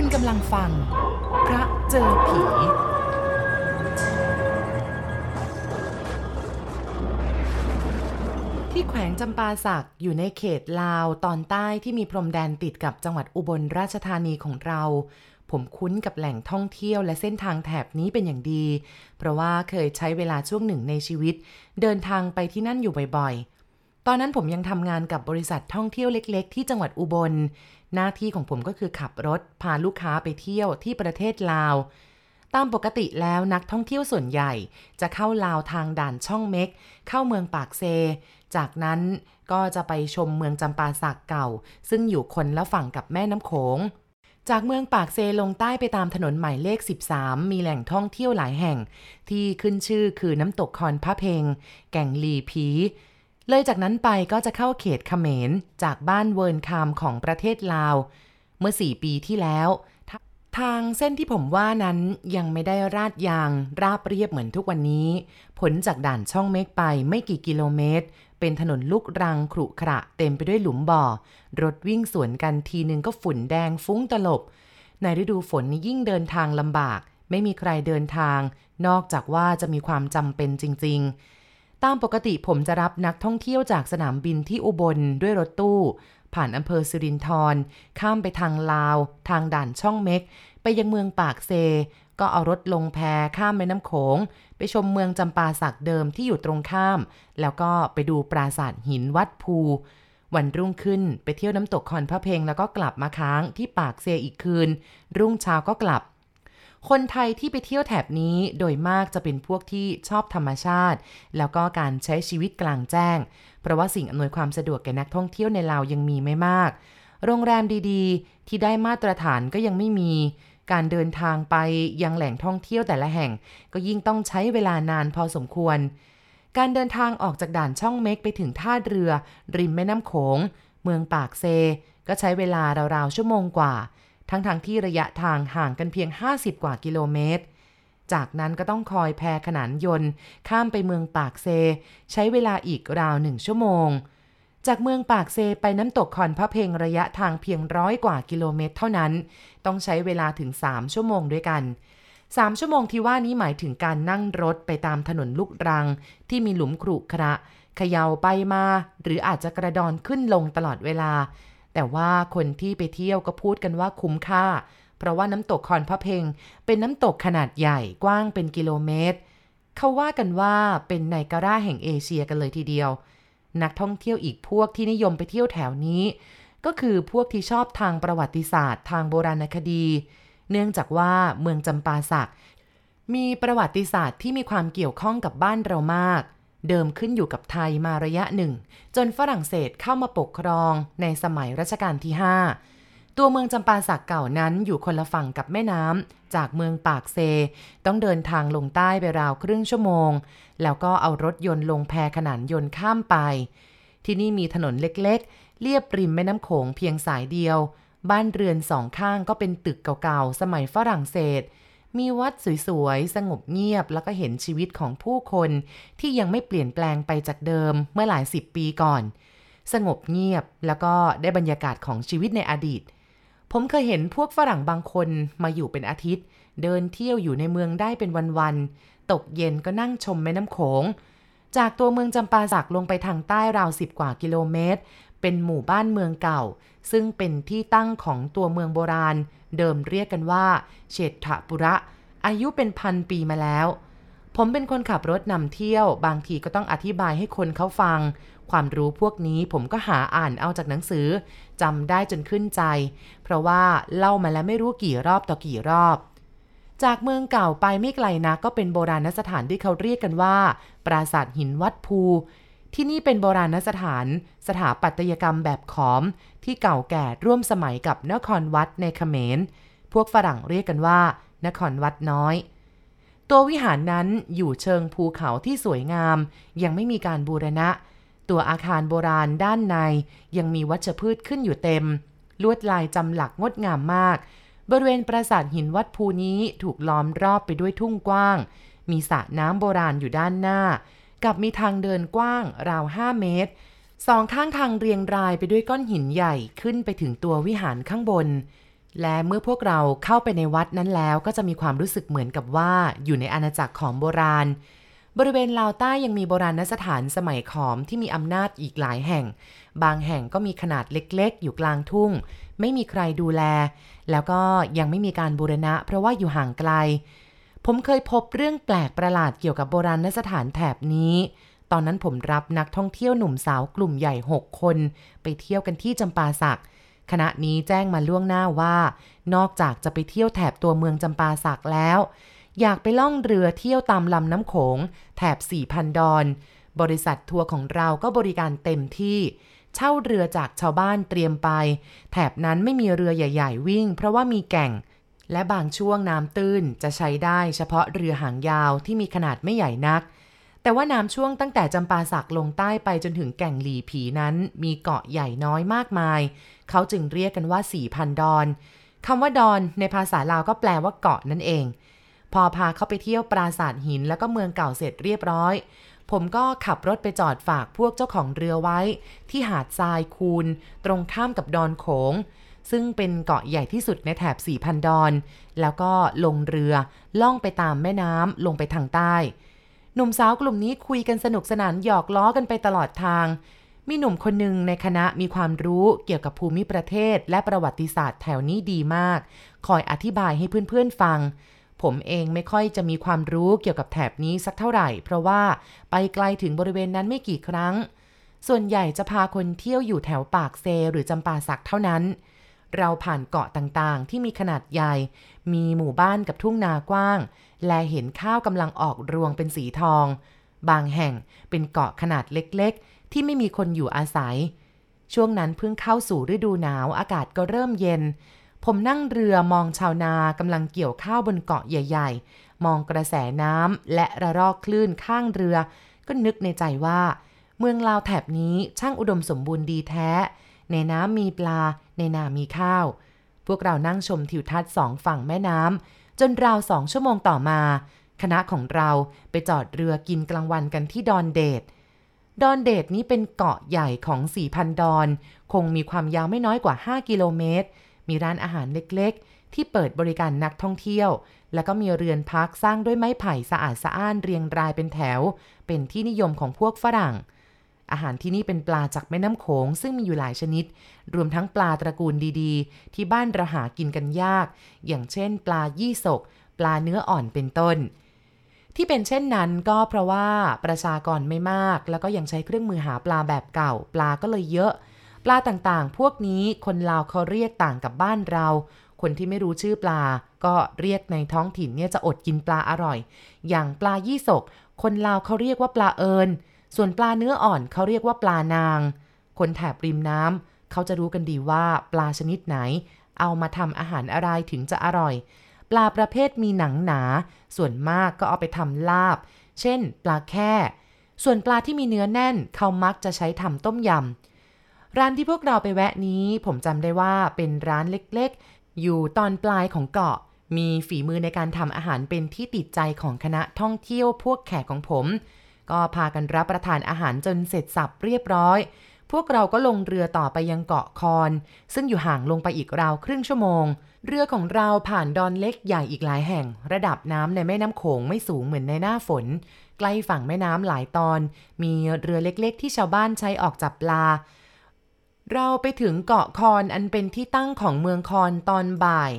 คุณกำลังฟัง พระเจอผี ที่แขวงจำปาสักอยู่ในเขตลาวตอนใต้ที่มีพรมแดนติดกับจังหวัดอุบลราชธานีของเรา ผมคุ้นกับแหล่งท่องเที่ยวและเส้นทางแถบนี้เป็นอย่างดี เพราะว่าเคยใช้เวลาช่วงหนึ่งในชีวิต เดินทางไปที่นั่นอยู่บ่อยๆ ตอนนั้นผมยังทำงานกับบริษัทท่องเที่ยวเล็ก ๆ ที่จังหวัดอุบล หน้าที่ของผมก็คือขับรถพาลูกค้าไปเที่ยวที่ประเทศลาว ตามปกติแล้วนักท่องเที่ยวส่วนใหญ่ จะเข้าลาวทางด่านช่องเม็ก เข้าเมืองปากเซ จากนั้นก็จะไปชมเมืองจำปาสักเก่า ซึ่งอยู่คนละฝั่งกับแม่น้ำโขงจากเมืองปากเซลงใต้ไปตามถนนหมายเลข 13 มีแหล่งท่องเที่ยวหลายแห่ง ที่ขึ้นชื่อคือน้ำตกคอนพระเพง แก่งลีผี เลยจากนั้นไปก็จะเข้าเขตเขมรจากบ้านเวิร์นคามของประเทศลาว เมื่อ 4 ปีที่แล้ว ทางเส้นที่ผมว่านั้นยังไม่ได้ราดยาง ราบเรียบเหมือนทุกวันนี้ ผลจากด่านช่องเมฆไปไม่กี่กิโลเมตร เป็นถนนลูกรังขรุขระเต็มไปด้วยหลุมบ่อ รถวิ่งสวนกันทีนึงก็ฝุ่นแดงฟุ้งตลบ ในฤดูฝนนี่ยิ่งเดินทางลำบาก ไม่มีใครเดินทาง นอกจากว่าจะมีความจำเป็นจริง ๆ ตามปกติผมจะรับนักท่องเที่ยวจากสนามบินที่อุบลด้วยรถตู้ ผ่านอำเภอสิรินธรข้ามไปทางลาว ทางด่านช่องเม็ก ไปยังเมืองปากเซ ก็เอารถลงแพข้ามแม่น้ำโขง ไปชมเมืองจำปาสักเดิมที่อยู่ตรงข้าม แล้วก็ไปดูปราสาทหินวัดภูวันรุ่งขึ้นไปเที่ยวน้ำตกคอนพระเพงแล้วก็กลับมาค้างที่ปากเซอีกคืน รุ่งเช้าก็กลับ คนไทยที่ไปเที่ยวแถบนี้โดยมากจะเป็นพวกที่ชอบธรรมชาติ แล้วก็การใช้ชีวิตกลางแจ้ง เพราะว่าสิ่งอำนวยความสะดวกแก่นักท่องเที่ยวในลาวยังมีไม่มาก โรงแรมดีๆ ที่ได้มาตรฐานก็ยังไม่มี การเดินทางไปยังแหล่งท่องเที่ยวแต่ละแห่ง ก็ยิ่งต้องใช้เวลานานพอสมควร การเดินทางออกจากด่านช่องเม็กไปถึงท่าเรือ ริมแม่น้ำโขง เมืองปากเซ ก็ใช้เวลาราวๆชั่วโมงกว่า ทั้งทที่ระยะทางห่างกันเพียง 50 กว่ากิโลเมตร จากนั้นก็ต้องคอยแพขนานยนต์ ข้ามไปเมืองปากเซ ใช้เวลาอีกราวหนึ่งชั่วโมง จากเมืองปากเซไปน้ำตกคอนพระเพงระยะทางเพียงร้อยกว่ากิโลเมตรเท่านั้น ต้องใช้เวลาถึง 3 ชั่วโมงด้วยกัน3ชั่วโมงที่ว่านี้หมายถึงการนั่งรถไปตามถนนลูกรัง ที่มีหลุมขรุขระเขย่าไปมา หรืออาจจะกระดอนขึ้นลงตลอดเวลา แต่ว่าคนที่ไปเที่ยวก็พูดกันว่าคุ้มค่า เพราะว่าน้ำตกคอนพระเพงเป็นน้ำตกขนาดใหญ่กว้างเป็นกิโลเมตร เขาว่ากันว่าเป็นไนการ่าแห่งเอเชียกันเลยทีเดียว นักท่องเที่ยวอีกพวกที่นิยมไปเที่ยวแถวนี้ ก็คือพวกที่ชอบทางประวัติศาสตร์ ทางโบราณคดี เนื่องจากว่าเมืองจำปาสักมีประวัติศาสตร์ที่มีความเกี่ยวข้องกับบ้านเรามาก เดิมขึ้นอยู่กับไทยมาระยะหนึ่ง จนฝรั่งเศสเข้ามาปกครองในสมัยรัชกาลที่ 5 ตัวเมืองจำปาสักเก่านั้นอยู่คนละฝั่งกับแม่น้ำจากเมืองปากเซ ต้องเดินทางลงใต้ไปราวครึ่งชั่วโมง แล้วก็เอารถยนต์ลงแพขนานยนต์ข้ามไป ที่นี่มีถนนเล็กๆ เลียบริมแม่น้ำโขงเพียงสายเดียว บ้านเรือนสองข้างก็เป็นตึกเก่าๆ สมัยฝรั่งเศส มีวัดสวยๆ สงบเงียบแล้วก็เห็นชีวิตของผู้คนที่ยังไม่เปลี่ยนแปลงไปจากเดิมเมื่อหลายสิบปีก่อน สงบเงียบแล้วก็ได้บรรยากาศของชีวิตในอดีต ผมเคยเห็นพวกฝรั่งบางคนมาอยู่เป็นอาทิตย์ เดินเที่ยวอยู่ในเมืองได้เป็นวันๆ ตกเย็นก็นั่งชมแม่น้ำโขง จากตัวเมืองจำปาสักลงไปทางใต้ราวสิบกว่ากิโลเมตร เป็นหมู่บ้านเมืองเก่า ซึ่งเป็นที่ตั้งของตัวเมืองโบราณ เดิมเรียกกันว่าเชษฐปุระ อายุเป็นพันปีมาแล้ว ผมเป็นคนขับรถนำเที่ยว บางทีก็ต้องอธิบายให้คนเขาฟัง ความรู้พวกนี้ผมก็หาอ่านเอาจากหนังสือจำได้จนขึ้นใจ เพราะว่าเล่ามาแล้วไม่รู้กี่รอบต่อกี่รอบจากเมืองเก่าไปไม่ไกลนักก็เป็นโบราณสถานที่เขาเรียกกันว่า ปราสาทหินวัดภู ที่นี่เป็นโบราณสถานสถาปัตยกรรมแบบขอม ที่เก่าแก่ร่วมสมัยกับนครวัดในเขมร พวกฝรั่งเรียกกันว่า นครวัดน้อย ตัววิหารนั้นอยู่เชิงภูเขาที่สวยงาม ยังไม่มีการบูรณะ ตัวอาคารโบราณด้านในยังมีวัชพืชขึ้นอยู่เต็ม ลวดลายจำหลักงดงามมาก บริเวณปราสาทหินวัดภูนี้ถูกล้อมรอบไปด้วยทุ่งกว้าง มีสระน้ำโบราณอยู่ด้านหน้า กับมีทางเดินกว้างราว 5 เมตร สองข้างทางเรียงรายไปด้วยก้อนหินใหญ่ขึ้นไปถึงตัววิหารข้างบน และเมื่อพวกเราเข้าไปในวัดนั้นแล้วก็จะมีความรู้สึกเหมือนกับว่าอยู่ในอาณาจักรของโบราณ บริเวณลาวใต้ยังมีโบราณสถานสมัยขอมที่มีอำนาจอีกหลายแห่ง บางแห่งก็มีขนาดเล็กๆ อยู่กลางทุ่ง ไม่มีใครดูแล แล้วก็ยังไม่มีการบูรณะ เพราะว่าอยู่ห่างไกล ผมเคยพบเรื่องแปลกประหลาดเกี่ยวกับโบราณสถานแถบนี้ ตอนนั้นผมรับนักท่องเที่ยวหนุ่มสาวกลุ่มใหญ่ 6 คน ไปเที่ยวกันที่จำปาสัก คณะนี้แจ้งมาล่วงหน้าว่า นอกจากจะไปเที่ยวแถบตัวเมืองจำปาสักแล้ว อยากไปล่องเรือเที่ยวตามลำน้ำโขง แถบสี่พันดอน บริษัททัวร์ของเราก็บริการเต็มที่เช่าเรือจากชาวบ้านเตรียมไป แถบนั้นไม่มีเรือใหญ่ ๆ วิ่ง เพราะว่ามีแก่ง และบางช่วงน้ำตื้นจะใช้ได้เฉพาะเรือหางยาวที่มีขนาดไม่ใหญ่นัก แต่ว่าน้ำช่วงตั้งแต่จำปาสักลงใต้ไปจนถึงแก่งหลีผีนั้น มีเกาะใหญ่น้อยมากมาย เขาจึงเรียกกันว่าสี่พันดอนคำว่าดอนในภาษาลาวก็แปลว่าเกาะนั่นเอง พอพาเขาไปเที่ยวปราสาทหินแล้วก็เมืองเก่าเสร็จเรียบร้อย ผมก็ขับรถไปจอดฝากพวกเจ้าของเรือไว้ ที่หาดทรายคูน ตรงข้ามกับดอนโขง ซึ่งเป็นเกาะใหญ่ที่สุดในแถบสี่พันดอน แล้วก็ลงเรือล่องไปตามแม่น้ำลงไปทางใต้ หนุ่มสาวกลุ่มนี้คุยกันสนุกสนานหยอกล้อกันไปตลอดทาง มีหนุ่มคนหนึ่งในคณะมีความรู้เกี่ยวกับภูมิประเทศและประวัติศาสตร์แถวนี้ดีมาก คอยอธิบายให้เพื่อนๆฟังผมเองไม่ค่อยจะมีความรู้เกี่ยวกับแถบนี้สักเท่าไหร่ เพราะว่าไปไกลถึงบริเวณนั้นไม่กี่ครั้ง ส่วนใหญ่จะพาคนเที่ยวอยู่แถวปากเซหรือจำปาสักเท่านั้น เราผ่านเกาะต่างๆ ที่มีขนาดใหญ่ มีหมู่บ้านกับทุ่งนากว้าง และเห็นข้าวกำลังออกรวงเป็นสีทอง บางแห่งเป็นเกาะขนาดเล็กๆ ที่ไม่มีคนอยู่อาศัย ช่วงนั้นเพิ่งเข้าสู่ฤดูหนาวอากาศก็เริ่มเย็น ผมนั่งเรือมองชาวนากำลังเกี่ยวข้าวบนเกาะใหญ่ ๆ มองกระแสน้ำและระลอกคลื่นข้างเรือ ก็นึกในใจว่า เมืองลาวแถบนี้ช่างอุดมสมบูรณ์ดีแท้ ในน้ำมีปลา ในนามีข้าว พวกเรานั่งชมทิวทัศน์สองฝั่งแม่น้ำจนราวสองชั่วโมงต่อมา คณะของเราไปจอดเรือกินกลางวันกันที่ดอนเดดดอนเดดนี้เป็นเกาะใหญ่ของ4,000ดอน คงมีความยาวไม่น้อยกว่า 5 กิโลเมตร มีร้านอาหารเล็กๆ ที่เปิดบริการนักท่องเที่ยว แล้วก็มีเรือนพักสร้างด้วยไม้ไผ่สะอาดสะอ้านเรียงรายเป็นแถว เป็นที่นิยมของพวกฝรั่ง อาหารที่นี่เป็นปลาจากแม่น้ำโขงซึ่งมีอยู่หลายชนิด รวมทั้งปลาตระกูลดีๆ ที่บ้านเราหากินกันยาก อย่างเช่น ปลายี่สก ปลาเนื้ออ่อนเป็นต้น ที่เป็นเช่นนั้นก็เพราะว่าประชากรไม่มาก แล้วก็ยังใช้เครื่องมือหาปลาแบบเก่า ปลาก็เลยเยอะ ปลาต่างๆ พวกนี้คนลาวเขาเรียกต่างกับบ้านเรา คนที่ไม่รู้ชื่อปลา ก็เรียกในท้องถิ่นเนี่ยจะอดกินปลาอร่อย อย่างปลายี่สก คนลาวเขาเรียกว่าปลาเอิญ ส่วนปลาเนื้ออ่อนเขาเรียกว่าปลานาง คนแถบริมน้ำเขาจะรู้กันดีว่าปลาชนิดไหน เอามาทำอาหารอะไรถึงจะอร่อย ปลาประเภทมีหนังหนา ส่วนมากก็เอาไปทำลาบ เช่น ปลาแค่ ส่วนปลาที่มีเนื้อแน่นเขามักจะใช้ทำต้มยำร้านที่พวกเราไปแวะนี้ ผมจำได้ว่าเป็นร้านเล็กๆ อยู่ตอนปลายของเกาะมีฝีมือในการทำอาหารเป็นที่ติดใจของคณะท่องเที่ยวพวกแขกของผม ก็พากันรับประทานอาหารจนเสร็จสับเรียบร้อย พวกเราก็ลงเรือต่อไปยังเกาะคอน ซึ่งอยู่ห่างลงไปอีกราวครึ่งชั่วโมง เรือของเราผ่านดอนเล็กใหญ่อีกหลายแห่ง ระดับน้ำในแม่น้ำโขงไม่สูงเหมือนในหน้าฝน ใกล้ฝั่งแม่น้ำหลายตอน มีเรือเล็กๆ ที่ชาวบ้านใช้ออกจับปลาเราไปถึงเกาะคอนอันเป็นที่ตั้งของเมืองคอนตอนบ่าย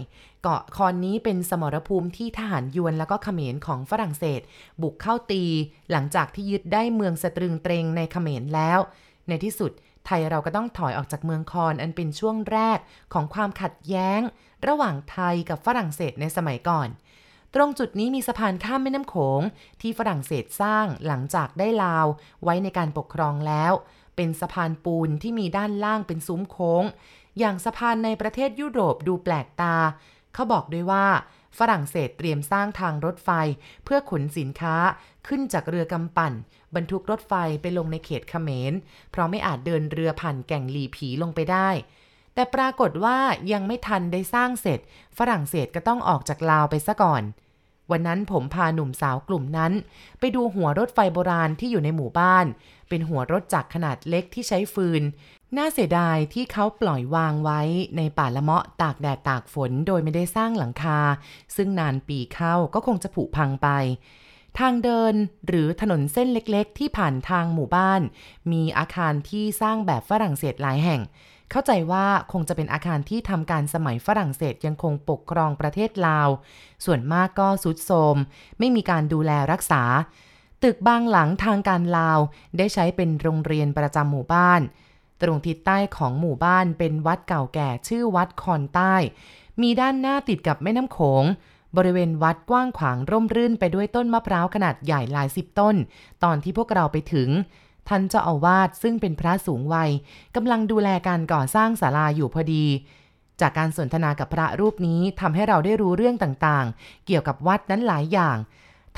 เกาะคอนนี้เป็นสมรภูมิที่ทหารยวนแล้วก็เขมรของฝรั่งเศส บุกเข้าตี หลังจากที่ยึดได้เมืองสตรึงเตรงในเขมรแล้ว ในที่สุดไทยเราก็ต้องถอยออกจากเมืองคอนอันเป็นช่วงแรกของความขัดแย้ง ระหว่างไทยกับฝรั่งเศสในสมัยก่อน ตรงจุดนี้มีสะพานข้ามแม่น้ำโขงที่ฝรั่งเศสสร้างหลังจากได้ลาวไว้ในการปกครองแล้ว เป็นสะพานปูนที่มีด้านล่างเป็นซุ้มโค้ง อย่างสะพานในประเทศยุโรปดูแปลกตา เขาบอกด้วยว่า ฝรั่งเศสเตรียมสร้างทางรถไฟ เพื่อขนสินค้าขึ้นจากเรือกำปั่น บรรทุกรถไฟไปลงในเขตเขมร เพราะไม่อาจเดินเรือผ่านแก่งหลีผีลงไปได้ แต่ปรากฏว่ายังไม่ทันได้สร้างเสร็จ ฝรั่งเศสก็ต้องออกจากลาวไปซะก่อนวันนั้นผมพาหนุ่มสาวกลุ่มนั้น ไปดูหัวรถไฟโบราณที่อยู่ในหมู่บ้าน เป็นหัวรถจักรขนาดเล็กที่ใช้ฟืน น่าเสียดายที่เขาปล่อยวางไว้ในป่าละเมาะตากแดดตากฝนโดยไม่ได้สร้างหลังคา ซึ่งนานปีเข้าก็คงจะผุพังไป ทางเดินหรือถนนเส้นเล็กๆ ที่ผ่านทางหมู่บ้าน มีอาคารที่สร้างแบบฝรั่งเศสหลายแห่ง เข้าใจว่าคงจะเป็นอาคารที่ทำการสมัยฝรั่งเศสยังคงปกครองประเทศลาว ส่วนมากก็สุดโทรมไม่มีการดูแลรักษา ตึกบางหลังทางการลาวได้ใช้เป็นโรงเรียนประจำหมู่บ้าน ตรงทิศใต้ของหมู่บ้านเป็นวัดเก่าแก่ชื่อวัดคอนใต้ มีด้านหน้าติดกับแม่น้ำโขง บริเวณวัดกว้างขวางร่มรื่นไปด้วยต้นมะพร้าวขนาดใหญ่หลายสิบต้น ตอนที่พวกเราไปถึง ท่านเจ้าอาวาสซึ่งเป็นพระสูงวัยกำลังดูแลการก่อสร้างศาลาอยู่พอดี จากการสนทนากับพระรูปนี้ทำให้เราได้รู้เรื่องต่างๆ เกี่ยวกับวัดนั้นหลายอย่าง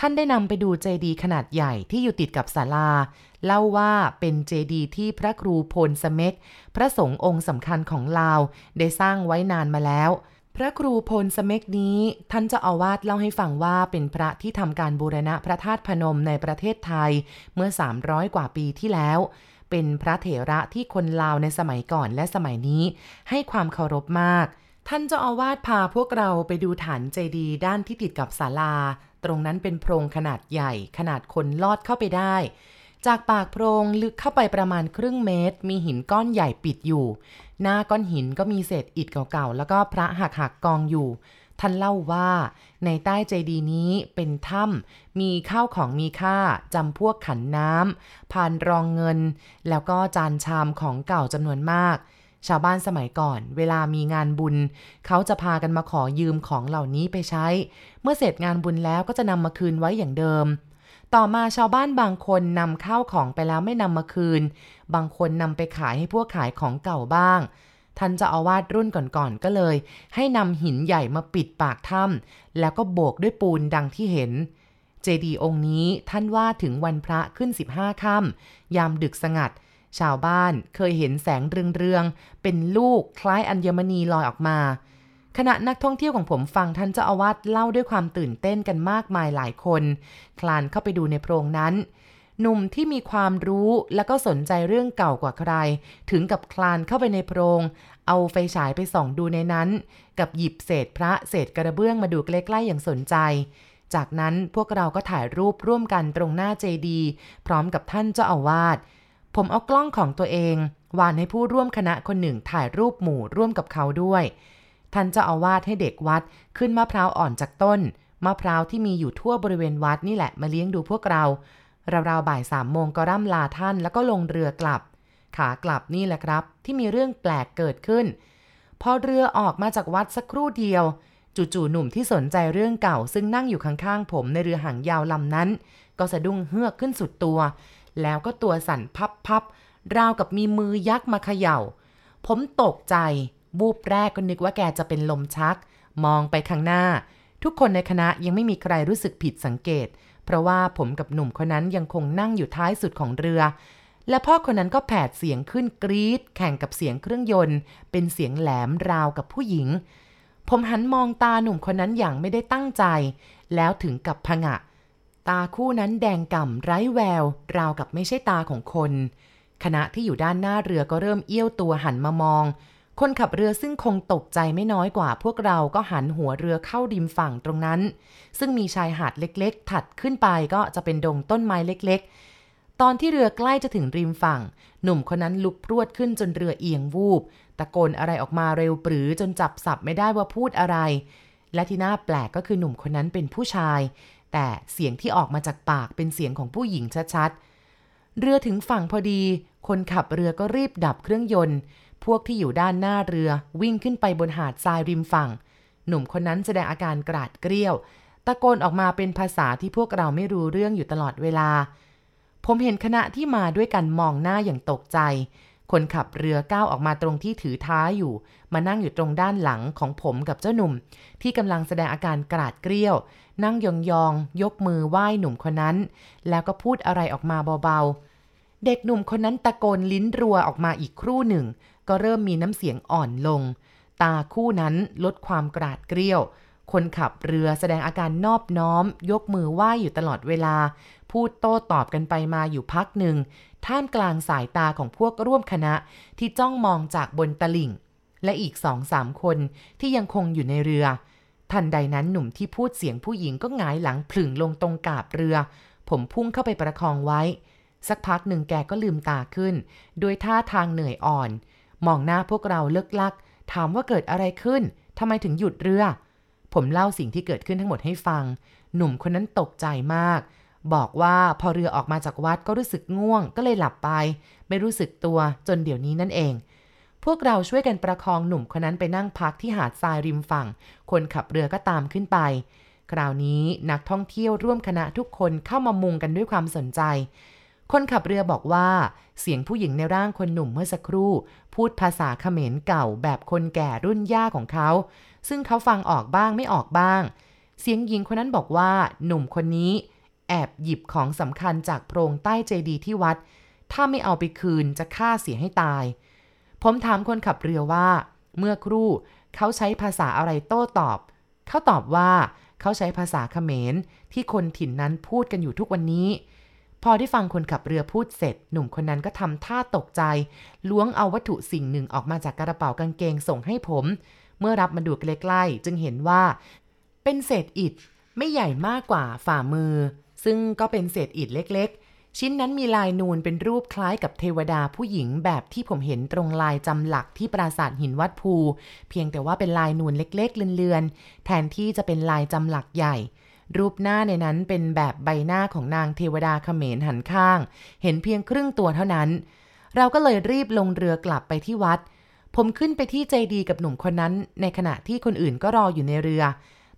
ท่านได้นำไปดูเจดีย์ขนาดใหญ่ที่อยู่ติดกับศาลา เล่าว่าเป็นเจดีย์ที่พระครูพลสเมกพระสงฆ์องค์สำคัญของลาว ได้สร้างไว้นานมาแล้ว พระครูพลสเมกนี้ ท่านเจ้าอาวาสเล่าให้ฟังว่าเป็นพระที่ทำการบูรณะพระธาตุพนมในประเทศไทยเมื่อ 300 กว่าปีที่แล้วเป็นพระเถระที่คนลาวในสมัยก่อนและสมัยนี้ ให้ความเคารพมาก ท่านเจ้าอาวาสพาพวกเราไปดูฐานเจดีย์ด้านที่ติดกับศาลา ตรงนั้นเป็นโพรงขนาดใหญ่ขนาดคนลอดเข้าไปได้ จากปากโพรงลึกเข้าไปประมาณครึ่งเมตร มีหินก้อนใหญ่ปิดอยู่ หน้าก้อนหินก็มีเศษอิฐเก่าๆ แล้วก็พระหักหักกองอยู่ ท่านเล่าว่าในใต้เจดีย์นี้เป็นถ้ำมีข้าวของมีค่าจำพวกขันน้ำพานรองเงิน แล้วก็จานชามของเก่าจำนวนมาก ชาวบ้านสมัยก่อน เวลามีงานบุญ เขาจะพากันมาขอยืมของเหล่านี้ไปใช้ เมื่อเสร็จงานบุญแล้วก็จะนำมาคืนไว้อย่างเดิม ต่อมาชาวบ้านบางคนนำข้าวของไปแล้วไม่นำมาคืน บางคนนำไปขายให้พวกขายของเก่าบ้าง ท่านจะอาวาสรุ่นก่อนๆก็เลย ให้นำหินใหญ่มาปิดปากถ้ำแล้วก็โบกด้วยปูนดังที่เห็นเจดีย์องค์นี้ท่านว่าถึงวันพระขึ้น 15 ค่ำยามดึกสงัด ชาวบ้านเคยเห็นแสงเรืองๆ เป็นลูกคล้ายอัญมณีลอยออกมา ขณะนักท่องเที่ยวของผมฟังท่านเจ้าอาวาสเล่าด้วยความตื่นเต้นกันมากมายหลายคน คลานเข้าไปดูในโพรงนั้น หนุ่มที่มีความรู้และก็สนใจเรื่องเก่ากว่าใคร ถึงกับคลานเข้าไปในโพรง เอาไฟฉายไปส่องดูในนั้น กับหยิบเศษพระเศษกระเบื้องมาดูใกล้ๆอย่างสนใจจากนั้นพวกเราก็ถ่ายรูปร่วมกันตรงหน้าเจดี พร้อมกับท่านเจ้าอาวาส ผมเอากล้องของตัวเอง วานให้ผู้ร่วมคณะคนหนึ่งถ่ายรูปหมู่ร่วมกับเขาด้วย ท่านเจ้าอาวาสให้เด็กวัดขึ้นมะพร้าวอ่อนจากต้น มะพร้าวที่มีอยู่ทั่วบริเวณวัดนี่แหละมาเลี้ยงดูพวกเรา ราวๆบ่ายสามโมงก็ร่ำลาท่านแล้วก็ลงเรือกลับ ขากลับนี่แหละครับ ที่มีเรื่องแปลกเกิดขึ้น พอเรือออกมาจากวัดสักครู่เดียวจู่ๆหนุ่มที่สนใจเรื่องเก่าซึ่งนั่งอยู่ข้างๆผมในเรือหางยาวลำนั้น ก็สะดุ้งเฮือกขึ้นสุดตัว แล้วก็ตัวสั่นพับๆ ราวกับมีมือยักษ์มาเขยา่า ผมตกใจบูบแรกก็นึกว่าแกจะเป็นลมชัก มองไปข้างหน้า ทุกคนในคณะยังไม่มีใครรู้สึกผิดสังเกต เพราะว่าผมกับหนุ่มคนนั้นยังคงนั่งอยู่ท้ายสุดของเรือ และพ่อคนนั้นก็แผดเสียงขึ้นกรีด แข่งกับเสียงเครื่องยนต์ เป็นเสียงแหลมราวกับผู้หญิง ผมหันมองตาหนุ่มคนนั้นอย่างไม่ได้ตั้งใจ แล้วถึงกับผงะ ตาคู่นั้นแดงก่ำไร้แวว ราวกับไม่ใช่ตาของคนคณะที่อยู่ด้านหน้าเรือก็เริ่มเอี้ยวตัวหันมามอง คนขับเรือซึ่งคงตกใจไม่น้อยกว่าพวกเราก็หันหัวเรือเข้าริมฝั่งตรงนั้น ซึ่งมีชายหาดเล็กๆ ถัดขึ้นไปก็จะเป็นดงต้นไม้เล็กๆ ตอนที่เรือใกล้จะถึงริมฝั่ง หนุ่มคนนั้นลุกพรวดขึ้นจนเรือเอียงวูบ ตะโกนอะไรออกมาเร็วปรือจนจับสับไม่ได้ว่าพูดอะไร และที่น่าแปลกก็คือหนุ่มคนนั้นเป็นผู้ชาย แต่เสียงที่ออกมาจากปากเป็นเสียงของผู้หญิงชัดๆ เรือถึงฝั่งพอดี คนขับเรือก็รีบดับเครื่องยนต์ พวกที่อยู่ด้านหน้าเรือวิ่งขึ้นไปบนหาดทรายริมฝั่ง หนุ่มคนนั้นแสดงอาการกราดเกรี้ยว ตะโกนออกมาเป็นภาษาที่พวกเราไม่รู้เรื่องอยู่ตลอดเวลา ผมเห็นคณะที่มาด้วยกันมองหน้าอย่างตกใจ คนขับเรือก้าวออกมาตรงที่ถือท้ายอยู่ มานั่งอยู่ตรงด้านหลังของผมกับเจ้าหนุ่ม ที่กำลังแสดงอาการกราดเกรี้ยว นั่งยองๆยกมือไหว้หนุ่มคนนั้น แล้วก็พูดอะไรออกมาเบาๆ เด็กหนุ่มคนนั้นตะโกนลิ้นรัวออกมาอีกครู่หนึ่ง ก็เริ่มมีน้ำเสียงอ่อนลง ตาคู่นั้นลดความกราดเกรี้ยว คนขับเรือแสดงอาการนอบน้อม ยกมือไหว้อยู่ตลอดเวลา พูดโต้ตอบกันไปมาอยู่พักหนึ่ง ท่ามกลางสายตาของพวกร่วมคณะที่จ้องมองจากบนตลิ่ง และอีกสองสามคนที่ยังคงอยู่ในเรือ ทันใดนั้นหนุ่มที่พูดเสียงผู้หญิงก็หงายหลังผลึ่งลงตรงกาบเรือ ผมพุ่งเข้าไปประคองไว้ สักพักหนึ่งแกก็ลืมตาขึ้นโดยท่าทางเหนื่อยอ่อน มองหน้าพวกเราเลิกลัก ถามว่าเกิดอะไรขึ้นทำไมถึงหยุดเรือ ผมเล่าสิ่งที่เกิดขึ้นทั้งหมดให้ฟัง หนุ่มคนนั้นตกใจมาก บอกว่าพอเรือออกมาจากวัดก็รู้สึกง่วง ก็เลยหลับไป ไม่รู้สึกตัวจนเดี๋ยวนี้นั่นเอง พวกเราช่วยกันประคองหนุ่มคนนั้นไปนั่งพักที่หาดทรายริมฝั่ง คนขับเรือก็ตามขึ้นไป คราวนี้นักท่องเที่ยวร่วมคณะทุกคนเข้ามามุงกันด้วยความสนใจ คนขับเรือบอกว่า เสียงผู้หญิงในร่างคนหนุ่มเมื่อสักครู่ พูดภาษาเขมรเก่าแบบคนแก่รุ่นย่าของเขา ซึ่งเขาฟังออกบ้างไม่ออกบ้าง เสียงหญิงคนนั้นบอกว่าหนุ่มคนนี้ แอบหยิบของสำคัญจากโพรงใต้เจดีย์ที่วัด ถ้าไม่เอาไปคืนจะฆ่าเสียให้ตาย ผมถามคนขับเรือว่า เมื่อครู่เขาใช้ภาษาอะไรโต้ตอบ เขาตอบว่าเขาใช้ภาษาเขมรที่คนถิ่นนั้นพูดกันอยู่ทุกวันนี้ พอได้ฟังคนขับเรือพูดเสร็จ หนุ่มคนนั้นก็ทำท่าตกใจ ล้วงเอาวัตถุสิ่งหนึ่งออกมาจากกระเป๋ากางเกงส่งให้ผม เมื่อรับมาดูใกล้ๆจึงเห็นว่า เป็นเศษอิฐไม่ใหญ่มากกว่าฝ่ามือ ซึ่งก็เป็นเศษอิฐเล็กๆ ชิ้นนั้นมีลายนูนเป็นรูปคล้ายกับเทวดาผู้หญิงแบบที่ผมเห็นตรงลายจำหลักที่ปราสาทหินวัดภู เพียงแต่ว่าเป็นลายนูนเล็กๆ เลือนๆ แทนที่จะเป็นลายจำหลักใหญ่รูปหน้าในนั้นเป็นแบบใบหน้าของนางเทวดาเขมรหันข้าง เห็นเพียงครึ่งตัวเท่านั้น เราก็เลยรีบลงเรือกลับไปที่วัด ผมขึ้นไปที่เจดีกับหนุ่มคนนั้น ในขณะที่คนอื่นก็รออยู่ในเรือ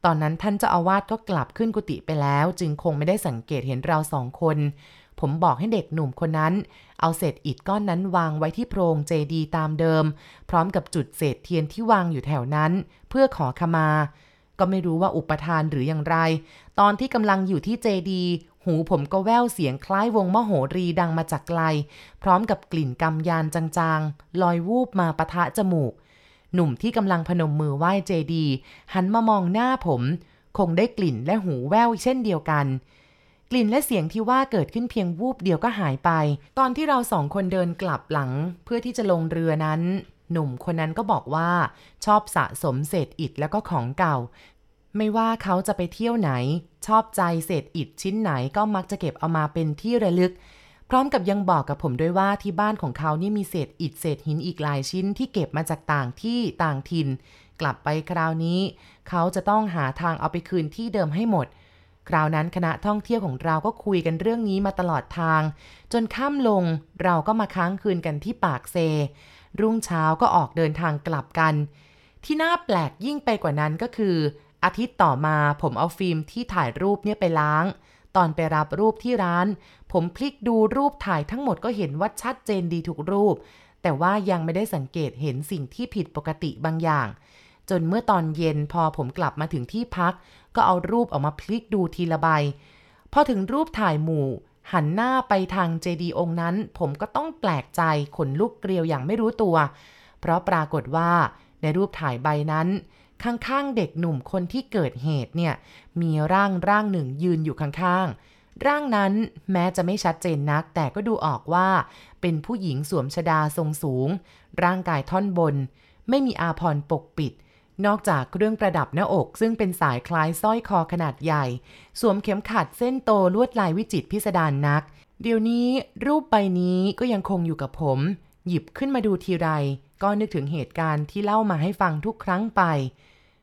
ตอนนั้นท่านเจ้าอาวาสก็กลับขึ้นกุฏิไปแล้ว จึงคงไม่ได้สังเกตเห็นเราสองคน ผมบอกให้เด็กหนุ่มคนนั้น เอาเศษอิฐก้อนนั้นวางไว้ที่โพรงเจดีตามเดิม พร้อมกับจุดเศษเทียนที่วางอยู่แถวนั้น เพื่อขอขมา ก็ไม่รู้ว่าอุปทานหรืออย่างไร ตอนที่กำลังอยู่ที่เจดี หูผมก็แว่วเสียงคล้ายวงมโหรีดังมาจากไกล พร้อมกับกลิ่นกำยานจางๆ ลอยวูบมาปะทะจมูก หนุ่มที่กำลังพนมมือไหว้เจดี หันมามองหน้าผม คงได้กลิ่นและหูแว่วเช่นเดียวกัน กลิ่นและเสียงที่ว่าเกิดขึ้นเพียงวูบเดียวก็หายไป ตอนที่เราสองคนเดินกลับหลัง เพื่อที่จะลงเรือนั้นหนุ่มคนนั้นก็บอกว่าชอบสะสมเศษอิฐแล้วก็ของเก่า ไม่ว่าเขาจะไปเที่ยวไหน ชอบใจเศษอิฐชิ้นไหนก็มักจะเก็บเอามาเป็นที่ระลึก พร้อมกับยังบอกกับผมด้วยว่าที่บ้านของเขานี่มีเศษอิฐเศษหินอีกหลายชิ้นที่เก็บมาจากต่างที่ต่างถิ่น กลับไปคราวนี้ เขาจะต้องหาทางเอาไปคืนที่เดิมให้หมด คราวนั้นคณะท่องเที่ยวของเราก็คุยกันเรื่องนี้มาตลอดทาง จนค่ำลงเราก็มาค้างคืนกันที่ปากเซ รุ่งเช้าก็ออกเดินทางกลับกัน ที่น่าแปลกยิ่งไปกว่านั้นก็คือ อาทิตย์ต่อมาผมเอาฟิล์มที่ถ่ายรูปเนี่ยไปล้าง ตอนไปรับรูปที่ร้าน ผมพลิกดูรูปถ่ายทั้งหมดก็เห็นว่าชัดเจนดีทุกรูป แต่ว่ายังไม่ได้สังเกตเห็นสิ่งที่ผิดปกติบางอย่าง จนเมื่อตอนเย็นพอผมกลับมาถึงที่พัก ก็เอารูปออกมาพลิกดูทีละใบพอถึงรูปถ่ายหมู่ หันหน้าไปทางเจดีย์องค์นั้น ผมก็ต้องแปลกใจขนลุกเกลียวอย่างไม่รู้ตัว เพราะปรากฏว่าในรูปถ่ายใบนั้น ข้างๆ เด็กหนุ่มคนที่เกิดเหตุเนี่ย มีร่างร่างหนึ่งยืนอยู่ข้างๆ ร่างนั้นแม้จะไม่ชัดเจนนัก แต่ก็ดูออกว่า เป็นผู้หญิงสวมชดาทรงสูง ร่างกายท่อนบน ไม่มีอาภรปกปิด นอกจากเครื่องประดับหน้าอก ซึ่งเป็นสายคล้ายสร้อยคอขนาดใหญ่ สวมเข็มขัดเส้นโตลวดลายวิจิตพิสดารนนัก เดี๋ยวนี้รูปใบนี้ก็ยังคงอยู่กับผม หยิบขึ้นมาดูทีไรก็นึกถึงเหตุการณ์ที่เล่ามาให้ฟังทุกครั้งไป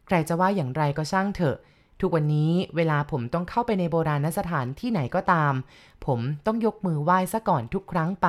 ใครจะว่าอย่างไรก็ช่างเถอะ ทุกวันนี้เวลาผมต้องเข้าไปในโบราณสถานที่ไหนก็ตาม ผมต้องยกมือไหว้ซะก่อนทุกครั้งไป